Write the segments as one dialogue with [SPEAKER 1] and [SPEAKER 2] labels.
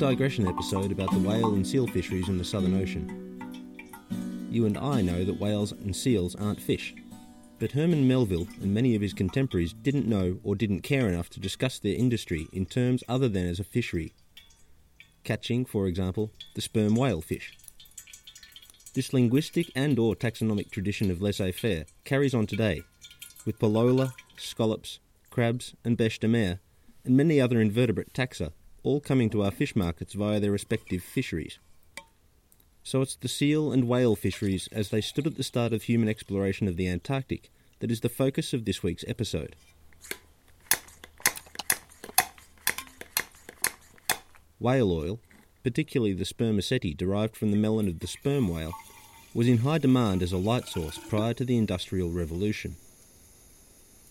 [SPEAKER 1] Digression episode about the whale and seal fisheries in the Southern Ocean. You and I know that whales and seals aren't fish, but Herman Melville and many of his contemporaries didn't know or didn't care enough to discuss their industry in terms other than as a fishery. Catching, for example, the sperm whale fish. This linguistic and or taxonomic tradition of laissez-faire carries on today, with polola, scallops, crabs and bêche de mer, and many other invertebrate taxa, all coming to our fish markets via their respective fisheries. So it's the seal and whale fisheries as they stood at the start of human exploration of the Antarctic that is the focus of this week's episode. Whale oil, particularly the spermaceti derived from the melon of the sperm whale, was in high demand as a light source prior to the Industrial Revolution.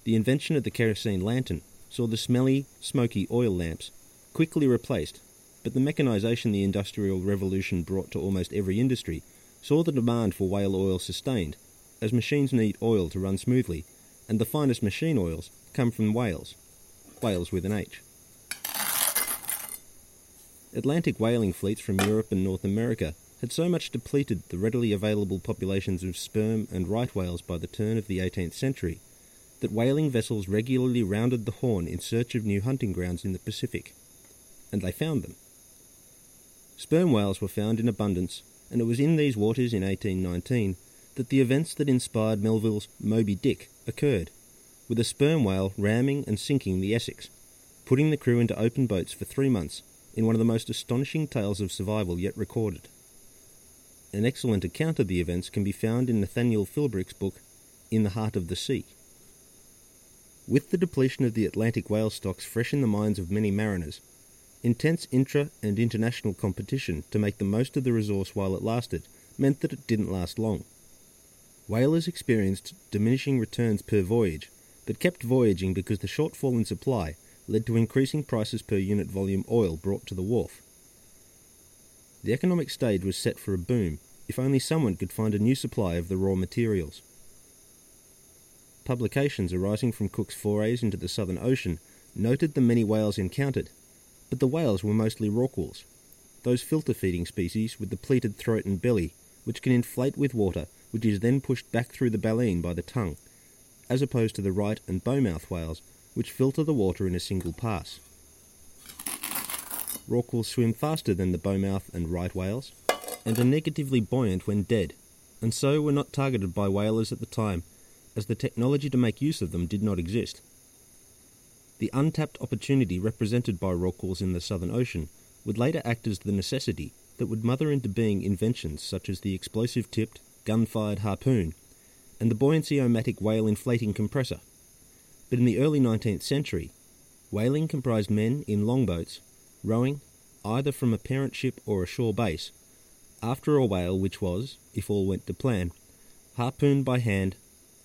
[SPEAKER 1] The invention of the kerosene lantern saw the smelly, smoky oil lamps quickly replaced, but the mechanisation the Industrial Revolution brought to almost every industry saw the demand for whale oil sustained, as machines need oil to run smoothly, and the finest machine oils come from whales, whales with an H. Atlantic whaling fleets from Europe and North America had so much depleted the readily available populations of sperm and right whales by the turn of the 18th century that whaling vessels regularly rounded the Horn in search of new hunting grounds in the Pacific. And they found them. Sperm whales were found in abundance, and it was in these waters in 1819 that the events that inspired Melville's Moby Dick occurred, with a sperm whale ramming and sinking the Essex, putting the crew into open boats for three months in one of the most astonishing tales of survival yet recorded. An excellent account of the events can be found in Nathaniel Philbrick's book, In the Heart of the Sea. With the depletion of the Atlantic whale stocks fresh in the minds of many mariners, intense intra and international competition to make the most of the resource while it lasted meant that it didn't last long. Whalers experienced diminishing returns per voyage, but kept voyaging because the shortfall in supply led to increasing prices per unit volume oil brought to the wharf. The economic stage was set for a boom if only someone could find a new supply of the raw materials publications arising from Cook's forays into the Southern Ocean noted the many whales encountered, but the whales were mostly rorquals, those filter feeding species with the pleated throat and belly, which can inflate with water, which is then pushed back through the baleen by the tongue, as opposed to the right and bowmouth whales, which filter the water in a single pass. Rorquals swim faster than the bowmouth and right whales, and are negatively buoyant when dead, and so were not targeted by whalers at the time as the technology to make use of them did not exist. The untapped opportunity represented by rorquals in the Southern Ocean would later act as the necessity that would mother into being inventions such as the explosive tipped, gun fired harpoon and the buoyancy-o-matic whale inflating compressor. But in the early 19th century, whaling comprised men in longboats rowing either from a parent ship or a shore base after a whale which was, if all went to plan, harpooned by hand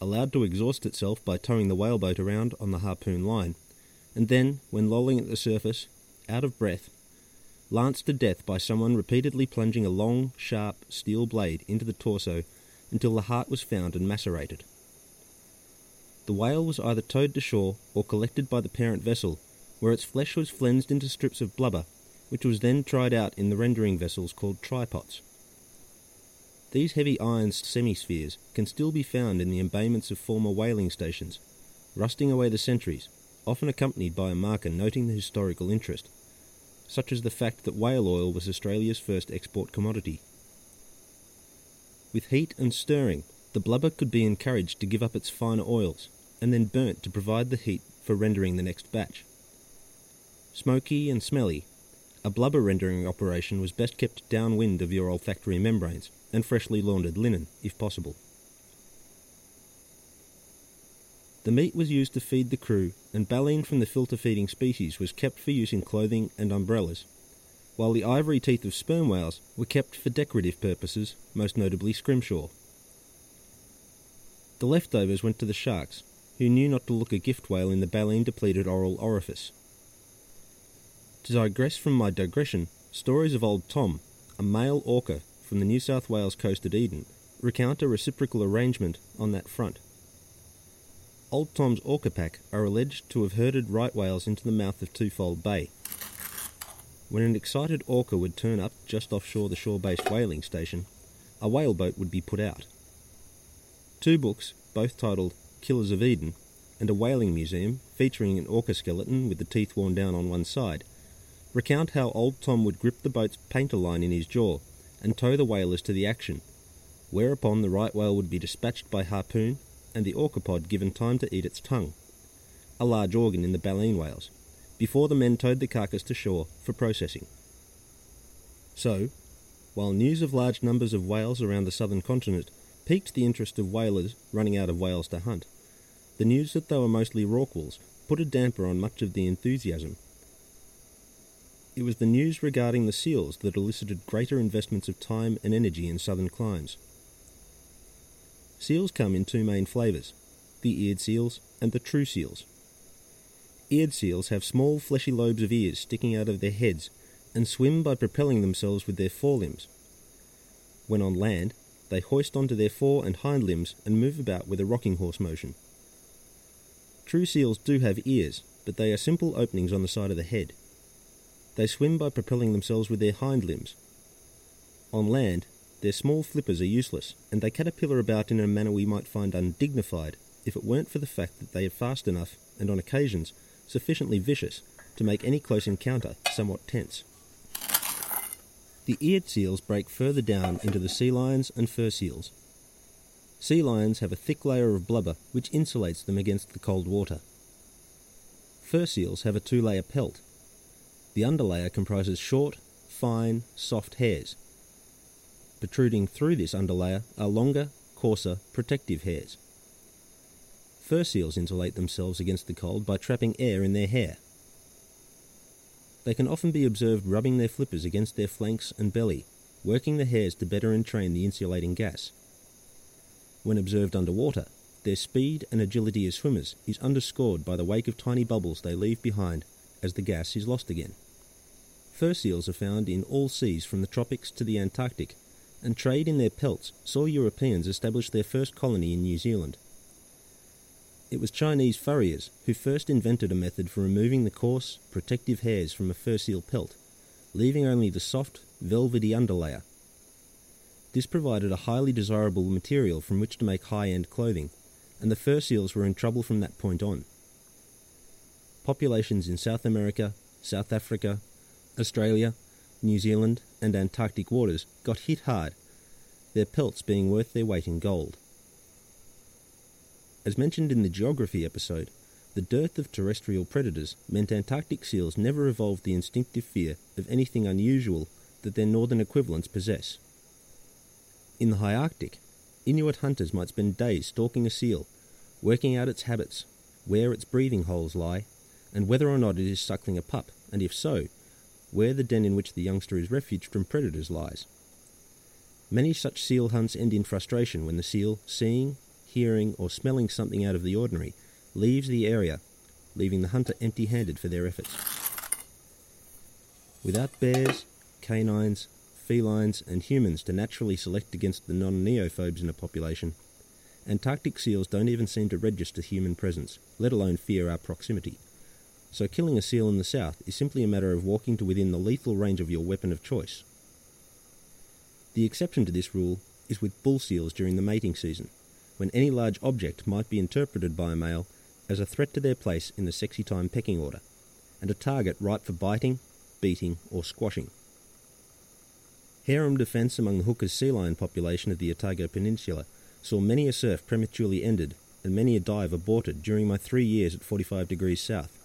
[SPEAKER 1] allowed to exhaust itself by towing the whaleboat around on the harpoon line, and then, when lolling at the surface, out of breath, lanced to death by someone repeatedly plunging a long, sharp steel blade into the torso until the heart was found and macerated. The whale was either towed to shore or collected by the parent vessel, where its flesh was flensed into strips of blubber, which was then tried out in the rendering vessels called trypots. These heavy iron semispheres can still be found in the embayments of former whaling stations, rusting away the centuries, often accompanied by a marker noting the historical interest, such as the fact that whale oil was Australia's first export commodity. With heat and stirring, the blubber could be encouraged to give up its finer oils and then burnt to provide the heat for rendering the next batch. Smoky and smelly, a blubber rendering operation was best kept downwind of your olfactory membranes and freshly laundered linen, if possible. The meat was used to feed the crew, and baleen from the filter feeding species was kept for use in clothing and umbrellas, while the ivory teeth of sperm whales were kept for decorative purposes, most notably scrimshaw. The leftovers went to the sharks, who knew not to look a gift whale in the baleen depleted oral orifice. To digress from my digression, stories of Old Tom, a male orca from the New South Wales coast at Eden recount a reciprocal arrangement on that front. Old Tom's orca pack are alleged to have herded right whales into the mouth of Twofold Bay. When an excited orca would turn up just offshore the shore based whaling station, a whale boat would be put out. Two books, both titled Killers of Eden and a whaling museum featuring an orca skeleton with the teeth worn down on one side, recount how old Tom would grip the boat's painter line in his jaw and tow the whalers to the action, whereupon the right whale would be dispatched by harpoon and the orcapod given time to eat its tongue, a large organ in the baleen whales, before the men towed the carcass to shore for processing. So, while news of large numbers of whales around the southern continent piqued the interest of whalers running out of whales to hunt, the news that they were mostly rorquals put a damper on much of the enthusiasm. It was the news regarding the seals that elicited greater investments of time and energy in southern climes. Seals come in two main flavours the eared seals and the true seals. Eared seals have small fleshy lobes of ears sticking out of their heads and swim by propelling themselves with their forelimbs. When on land, they hoist onto their fore and hind limbs and move about with a rocking horse motion. True seals do have ears, but they are simple openings on the side of the head. They swim by propelling themselves with their hind limbs. On land, their small flippers are useless, and they caterpillar about in a manner we might find undignified if it weren't for the fact that they are fast enough, and on occasions sufficiently vicious, to make any close encounter somewhat tense. The eared seals break further down into the sea lions and fur seals. Sea lions have a thick layer of blubber which insulates them against the cold water. Fur seals have a two layer pelt. The underlayer comprises short, fine, soft hairs. Protruding through this underlayer are longer, coarser, protective hairs. Fur seals insulate themselves against the cold by trapping air in their hair. They can often be observed rubbing their flippers against their flanks and belly, working the hairs to better entrain the insulating gas. When observed underwater, their speed and agility as swimmers is underscored by the wake of tiny bubbles they leave behind as the gas is lost again. Fur seals are found in all seas from the tropics to the Antarctic, and trade in their pelts saw Europeans establish their first colony in New Zealand. It was Chinese furriers who first invented a method for removing the coarse, protective hairs from a fur seal pelt, leaving only the soft, velvety underlayer. This provided a highly desirable material from which to make high end clothing, and the fur seals were in trouble from that point on. Populations in South America, South Africa, Australia, New Zealand, and Antarctic waters got hit hard, their pelts being worth their weight in gold. As mentioned in the geography episode, the dearth of terrestrial predators meant Antarctic seals never evolved the instinctive fear of anything unusual that their northern equivalents possess. In the high Arctic, Inuit hunters might spend days stalking a seal, working out its habits, where its breathing holes lie, and whether or not it is suckling a pup, and if so, where the den in which the youngster is refuged from predators lies. Many such seal hunts end in frustration when the seal, seeing, hearing, or smelling something out of the ordinary, leaves the area, leaving the hunter empty handed for their efforts. Without bears, canines, felines, and humans to naturally select against the non neophobes in a population, Antarctic seals don't even seem to register human presence, let alone fear our proximity. So killing a seal in the south is simply a matter of walking to within the lethal range of your weapon of choice. The exception to this rule is with bull seals during the mating season, when any large object might be interpreted by a male as a threat to their place in the sexy time pecking order, and a target ripe for biting, beating, or squashing. Harem defence among the Hooker's sea lion population of the Otago Peninsula saw many a surf prematurely ended and many a dive aborted during my three years at 45 degrees south.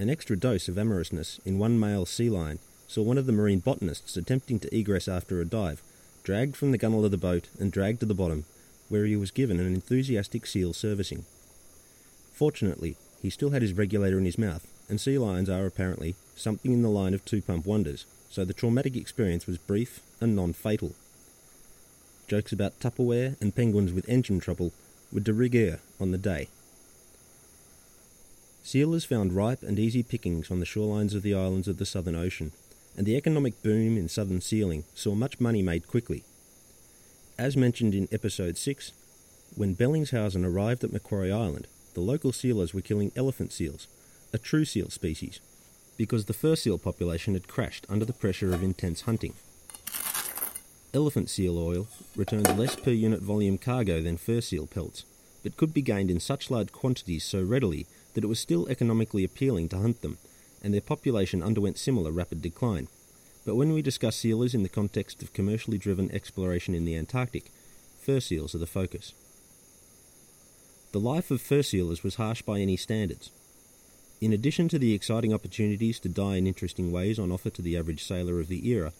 [SPEAKER 1] An extra dose of amorousness in one male sea lion saw one of the marine botanists attempting to egress after a dive dragged from the gunwale of the boat and dragged to the bottom, where he was given an enthusiastic seal servicing. Fortunately, he still had his regulator in his mouth, and sea lions are apparently something in the line of two pump wonders, so the traumatic experience was brief and non fatal. Jokes about Tupperware and penguins with engine trouble were de rigueur on the day. Sealers found ripe and easy pickings on the shorelines of the islands of the Southern Ocean, and the economic boom in southern sealing saw much money made quickly. As mentioned in episode 6, when Bellingshausen arrived at Macquarie Island, the local sealers were killing elephant seals, a true seal species, because the fur seal population had crashed under the pressure of intense hunting. Elephant seal oil returned less per unit volume cargo than fur seal pelts, but could be gained in such large quantities so readily that it was still economically appealing to hunt them, and their population underwent similar rapid decline. But when we discuss sealers in the context of commercially driven exploration in the Antarctic, fur seals are the focus. The life of fur sealers was harsh by any standards. In addition to the exciting opportunities to die in interesting ways on offer to the average sailor of the era,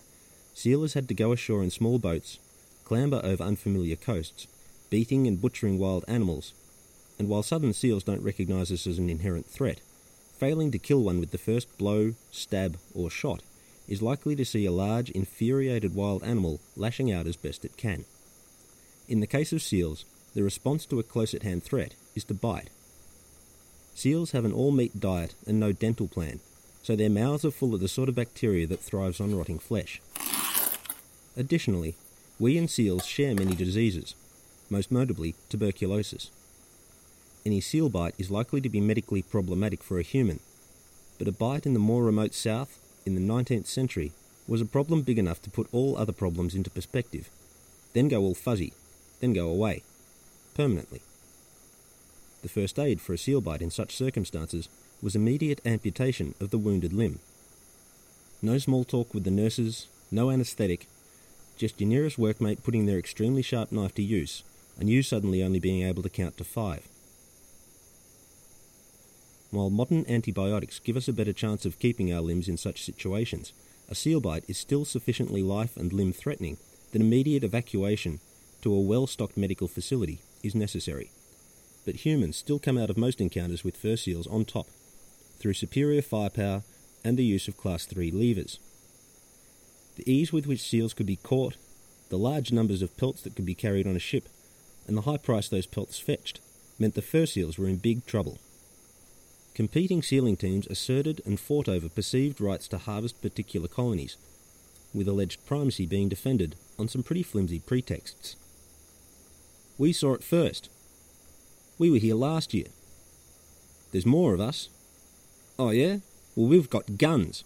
[SPEAKER 1] sealers had to go ashore in small boats, clamber over unfamiliar coasts, beating and butchering wild animals, and while southern seals don't recognise this as an inherent threat, failing to kill one with the first blow, stab, or shot is likely to see a large, infuriated wild animal lashing out as best it can. In the case of seals, the response to a close at hand threat is to bite. Seals have an all meat diet and no dental plan, so their mouths are full of the sort of bacteria that thrives on rotting flesh. Additionally, we and seals share many diseases, most notably tuberculosis. Any seal bite is likely to be medically problematic for a human, but a bite in the more remote south in the 19th century was a problem big enough to put all other problems into perspective, then go all fuzzy, then go away, permanently. The first aid for a seal bite in such circumstances was immediate amputation of the wounded limb. No small talk with the nurses, no anaesthetic, just your nearest workmate putting their extremely sharp knife to use, and you suddenly only being able to count to five. While modern antibiotics give us a better chance of keeping our limbs in such situations, a seal bite is still sufficiently life and limb threatening that immediate evacuation to a well stocked medical facility is necessary. But humans still come out of most encounters with fur seals on top, through superior firepower and the use of Class 3 levers. The ease with which seals could be caught, the large numbers of pelts that could be carried on a ship, and the high price those pelts fetched meant the fur seals were in big trouble. Competing sealing teams asserted and fought over perceived rights to harvest particular colonies, with alleged primacy being defended on some pretty flimsy pretexts. We saw it first. We were here last year. There's more of us. Oh, yeah? Well, we've got guns.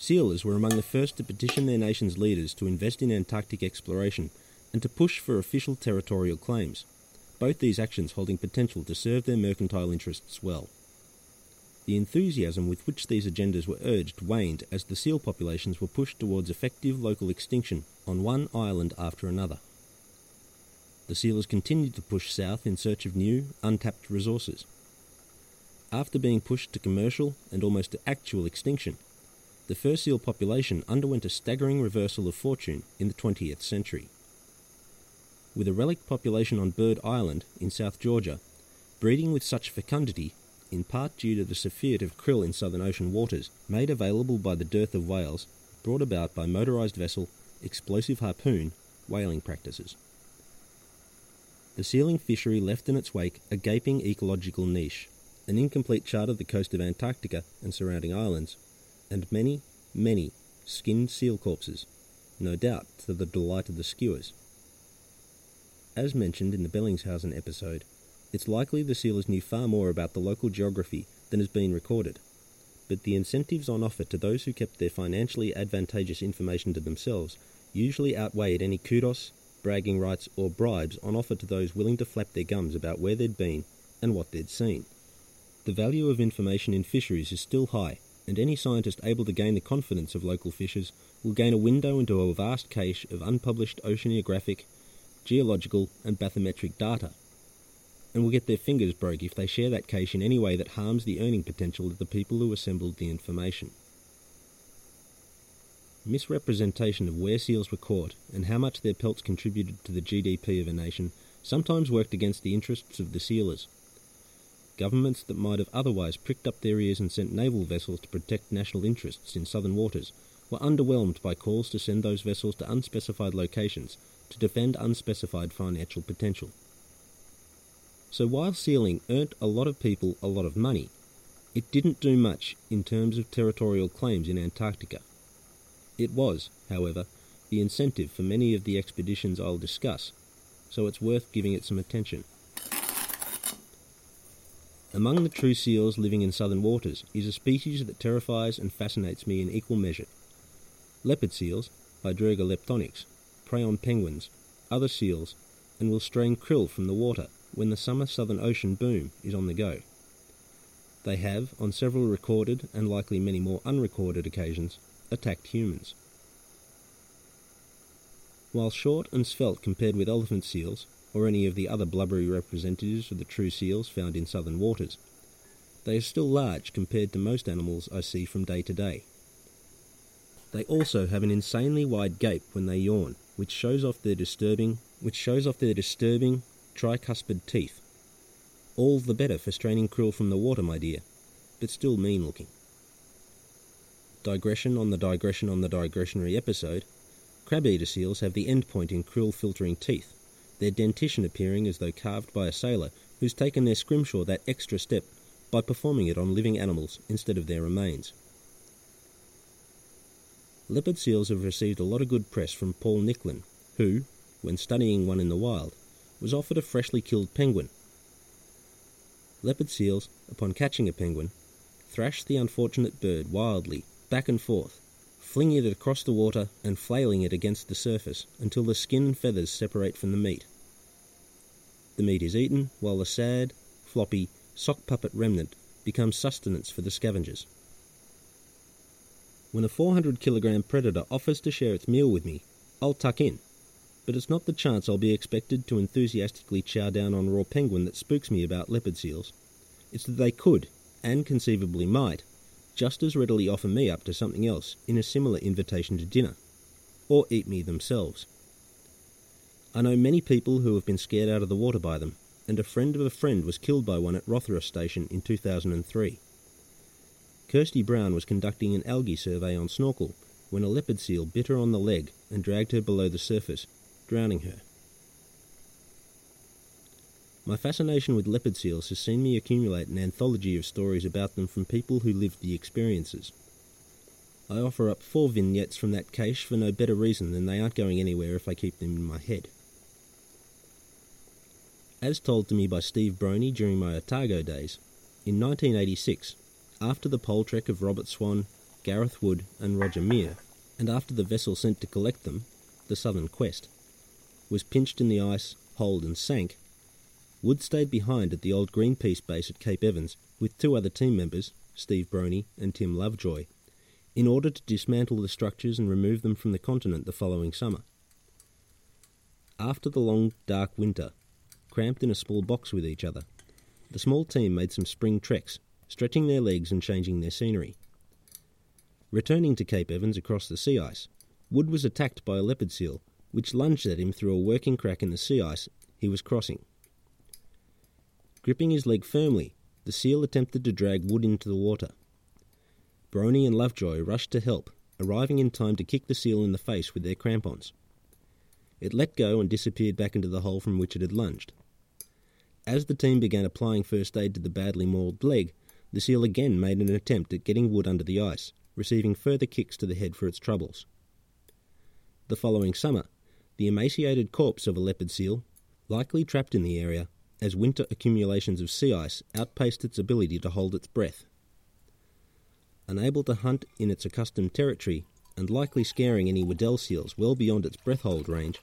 [SPEAKER 1] Sealers were among the first to petition their nation's leaders to invest in Antarctic exploration and to push for official territorial claims, both these actions holding potential to serve their mercantile interests well. The enthusiasm with which these agendas were urged waned as the seal populations were pushed towards effective local extinction on one island after another. The sealers continued to push south in search of new, untapped resources. After being pushed to commercial and almost to actual extinction, the fur seal population underwent a staggering reversal of fortune in the 20th century. With a relic population on Bird Island in South Georgia, breeding with such fecundity, in part due to the surfeit of krill in southern ocean waters, made available by the dearth of whales, brought about by motorized vessel, explosive harpoon, whaling practices. The sealing fishery left in its wake a gaping ecological niche, an incomplete chart of the coast of Antarctica and surrounding islands, and many, many skinned seal corpses, no doubt to the delight of the skuas. As mentioned in the Bellingshausen episode, it's likely the sealers knew far more about the local geography than has been recorded, but the incentives on offer to those who kept their financially advantageous information to themselves usually outweighed any kudos, bragging rights, or bribes on offer to those willing to flap their gums about where they'd been and what they'd seen. The value of information in fisheries is still high, and any scientist able to gain the confidence of local fishers will gain a window into a vast cache of unpublished oceanographic, geological, and bathymetric data, and will get their fingers broke if they share that cache in any way that harms the earning potential of the people who assembled the information misrepresentation of where seals were caught and how much their pelts contributed to the GDP of a nation sometimes worked against the interests of the sealers. Governments that might have otherwise pricked up their ears and sent naval vessels to protect national interests in southern waters were underwhelmed by calls to send those vessels to unspecified locations to defend unspecified financial potential. So while sealing earned a lot of people a lot of money, it didn't do much in terms of territorial claims in Antarctica. It was, however, the incentive for many of the expeditions I'll discuss, so it's worth giving it some attention. Among the true seals living in southern waters is a species that terrifies and fascinates me in equal measure. Leopard seals, leptonyx, prey on penguins, other seals, and will strain krill from the water when the summer southern ocean boom is on the go. They have, on several recorded and likely many more unrecorded occasions, attacked humans. While short and svelte compared with elephant seals, or any of the other blubbery representatives of the true seals found in southern waters, they are still large compared to most animals I see from day to day. They also have an insanely wide gape when they yawn, which shows off their disturbing, which shows off their disturbing tricuspid teeth. All the better for straining krill from the water, my dear, but still mean looking. Digression on the digression on the digressionary episode. Crab eater seals have the end point in krill filtering teeth, their dentition appearing as though carved by a sailor who's taken their scrimshaw that extra step by performing it on living animals instead of their remains. Leopard seals have received a lot of good press from Paul Nicklen, who, when studying one in the wild, was offered a freshly killed penguin. Leopard seals, upon catching a penguin, thrash the unfortunate bird wildly, back and forth, flinging it across the water and flailing it against the surface until the skin and feathers separate from the meat. The meat is eaten, while the sad, floppy, sock puppet remnant becomes sustenance for the scavengers. When a 400 kilogram predator offers to share its meal with me, I'll tuck in but it's not the chance I'll be expected to enthusiastically chow down on raw penguin that spooks me about leopard seals. It's that they could, and conceivably might, just as readily offer me up to something else in a similar invitation to dinner, or eat me themselves. I know many people who have been scared out of the water by them, and a friend of a friend was killed by one at Rothera Station in 2003. Kirsty Brown was conducting an algae survey on snorkel when a leopard seal bit her on the leg and dragged her below the surface drowning her. My fascination with leopard seals has seen me accumulate an anthology of stories about them from people who lived the experiences. I offer up four vignettes from that cache for no better reason than they aren't going anywhere if I keep them in my head. As told to me by Steve Broney during my Otago days, in 1986, after the pole trek of Robert Swan, Gareth Wood, and Roger Mear, and after the vessel sent to collect them, the Southern Quest, was pinched in the ice, holed, and sank, Wood stayed behind at the old Greenpeace base at Cape Evans with two other team members, Steve Broney and Tim Lovejoy, in order to dismantle the structures and remove them from the continent the following summer. After the long, dark winter, cramped in a small box with each other, the small team made some spring treks, stretching their legs and changing their scenery. Returning to Cape Evans across the sea ice, Wood was attacked by a leopard seal which lunged at him through a working crack in the sea ice he was crossing. Gripping his leg firmly, the seal attempted to drag Wood into the water. Brony and Lovejoy rushed to help, arriving in time to kick the seal in the face with their crampons. It let go and disappeared back into the hole from which it had lunged. As the team began applying first aid to the badly mauled leg, the seal again made an attempt at getting Wood under the ice, receiving further kicks to the head for its troubles. The following summer, the emaciated corpse of a leopard seal, likely trapped in the area as winter accumulations of sea ice outpaced its ability to hold its breath. Unable to hunt in its accustomed territory, and likely scaring any Weddell seals well beyond its breath hold range,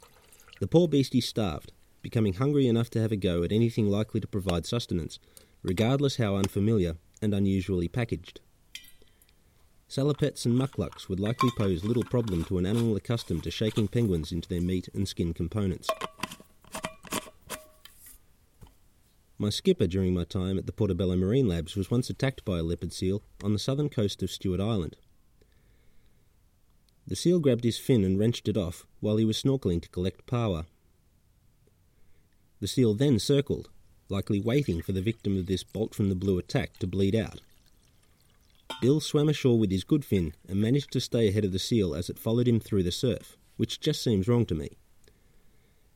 [SPEAKER 1] the poor beastie starved, becoming hungry enough to have a go at anything likely to provide sustenance, regardless how unfamiliar and unusually packaged. Salopettes and mukluks would likely pose little problem to an animal accustomed to shaking penguins into their meat and skin components. My skipper during my time at the Portobello Marine Labs was once attacked by a leopard seal on the southern coast of Stewart Island. The seal grabbed his fin and wrenched it off while he was snorkeling to collect paua. The seal then circled, likely waiting for the victim of this bolt from the blue attack to bleed out. Bill swam ashore with his good fin and managed to stay ahead of the seal as it followed him through the surf, which just seems wrong to me.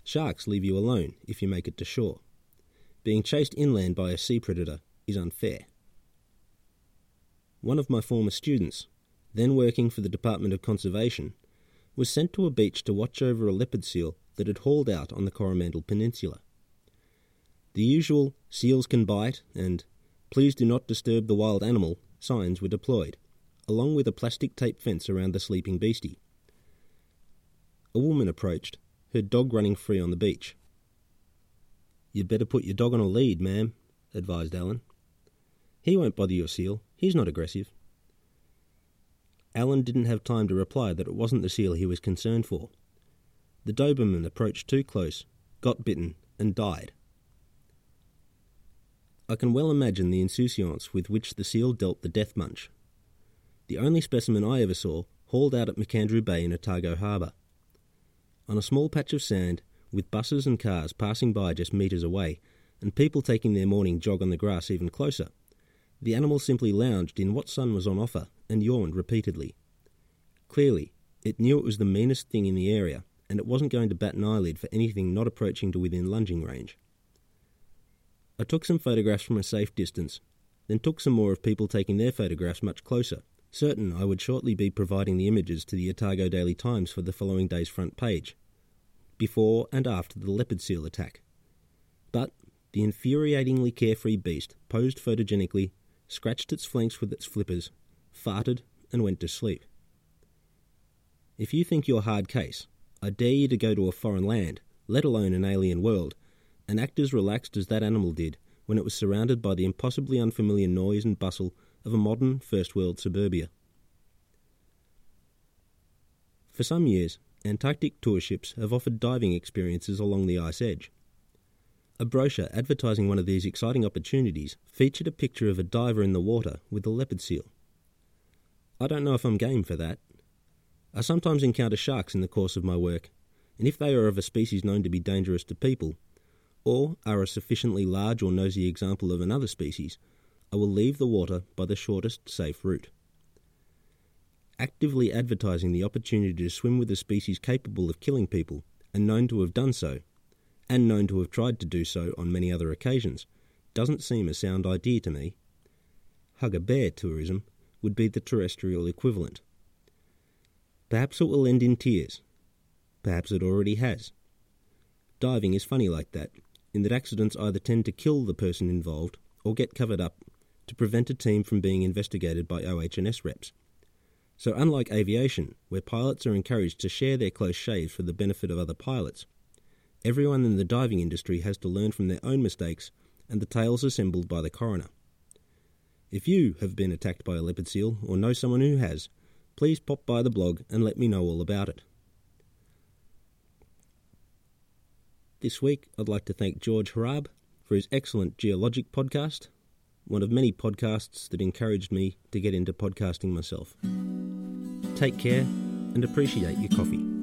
[SPEAKER 1] Sharks leave you alone if you make it to shore. Being chased inland by a sea predator is unfair. One of my former students, then working for the Department of Conservation, was sent to a beach to watch over a leopard seal that had hauled out on the Coromandel Peninsula. The usual seals can bite and Please do not disturb the wild animal signs were deployed, along with a plastic tape fence around the sleeping beastie. A woman approached, her dog running free on the beach. You'd better put your dog on a lead, ma'am, advised Alan. He won't bother your seal. He's not aggressive. Alan didn't have time to reply that it wasn't the seal he was concerned for. The Doberman approached too close, got bitten, and died. I can well imagine the insouciance with which the seal dealt the death munch. The only specimen I ever saw hauled out at Macandrew Bay in Otago Harbour. On a small patch of sand, with buses and cars passing by just metres away, and people taking their morning jog on the grass even closer, the animal simply lounged in what sun was on offer and yawned repeatedly. Clearly, it knew it was the meanest thing in the area, and it wasn't going to bat an eyelid for anything not approaching to within lunging range. I took some photographs from a safe distance, then took some more of people taking their photographs much closer, certain I would shortly be providing the images to the Otago Daily Times for the following day's front page, before and after the leopard seal attack. But the infuriatingly carefree beast posed photogenically, scratched its flanks with its flippers, farted, and went to sleep. If you think you're hard case, I dare you to go to a foreign land, let alone an alien world, and act as relaxed as that animal did when it was surrounded by the impossibly unfamiliar noise and bustle of a modern first world suburbia. For some years, Antarctic tour ships have offered diving experiences along the ice edge. A brochure advertising one of these exciting opportunities featured a picture of a diver in the water with a leopard seal. I don't know if I'm game for that. I sometimes encounter sharks in the course of my work, and if they are of a species known to be dangerous to people, or are a sufficiently large or nosy example of another species, I will leave the water by the shortest safe route. Actively advertising the opportunity to swim with a species capable of killing people and known to have done so, and known to have tried to do so on many other occasions, doesn't seem a sound idea to me. Hug a bear tourism would be the terrestrial equivalent. Perhaps it will end in tears. Perhaps it already has. Diving is funny like that, in that accidents either tend to kill the person involved or get covered up to prevent a team from being investigated by OH&S reps. So, unlike aviation, where pilots are encouraged to share their close shaves for the benefit of other pilots, everyone in the diving industry has to learn from their own mistakes and the tales assembled by the coroner. If you have been attacked by a leopard seal or know someone who has, please pop by the blog and let me know all about it. This week, I'd like to thank George Hrab for his excellent Geologic podcast, one of many podcasts that encouraged me to get into podcasting myself. Take care and appreciate your coffee.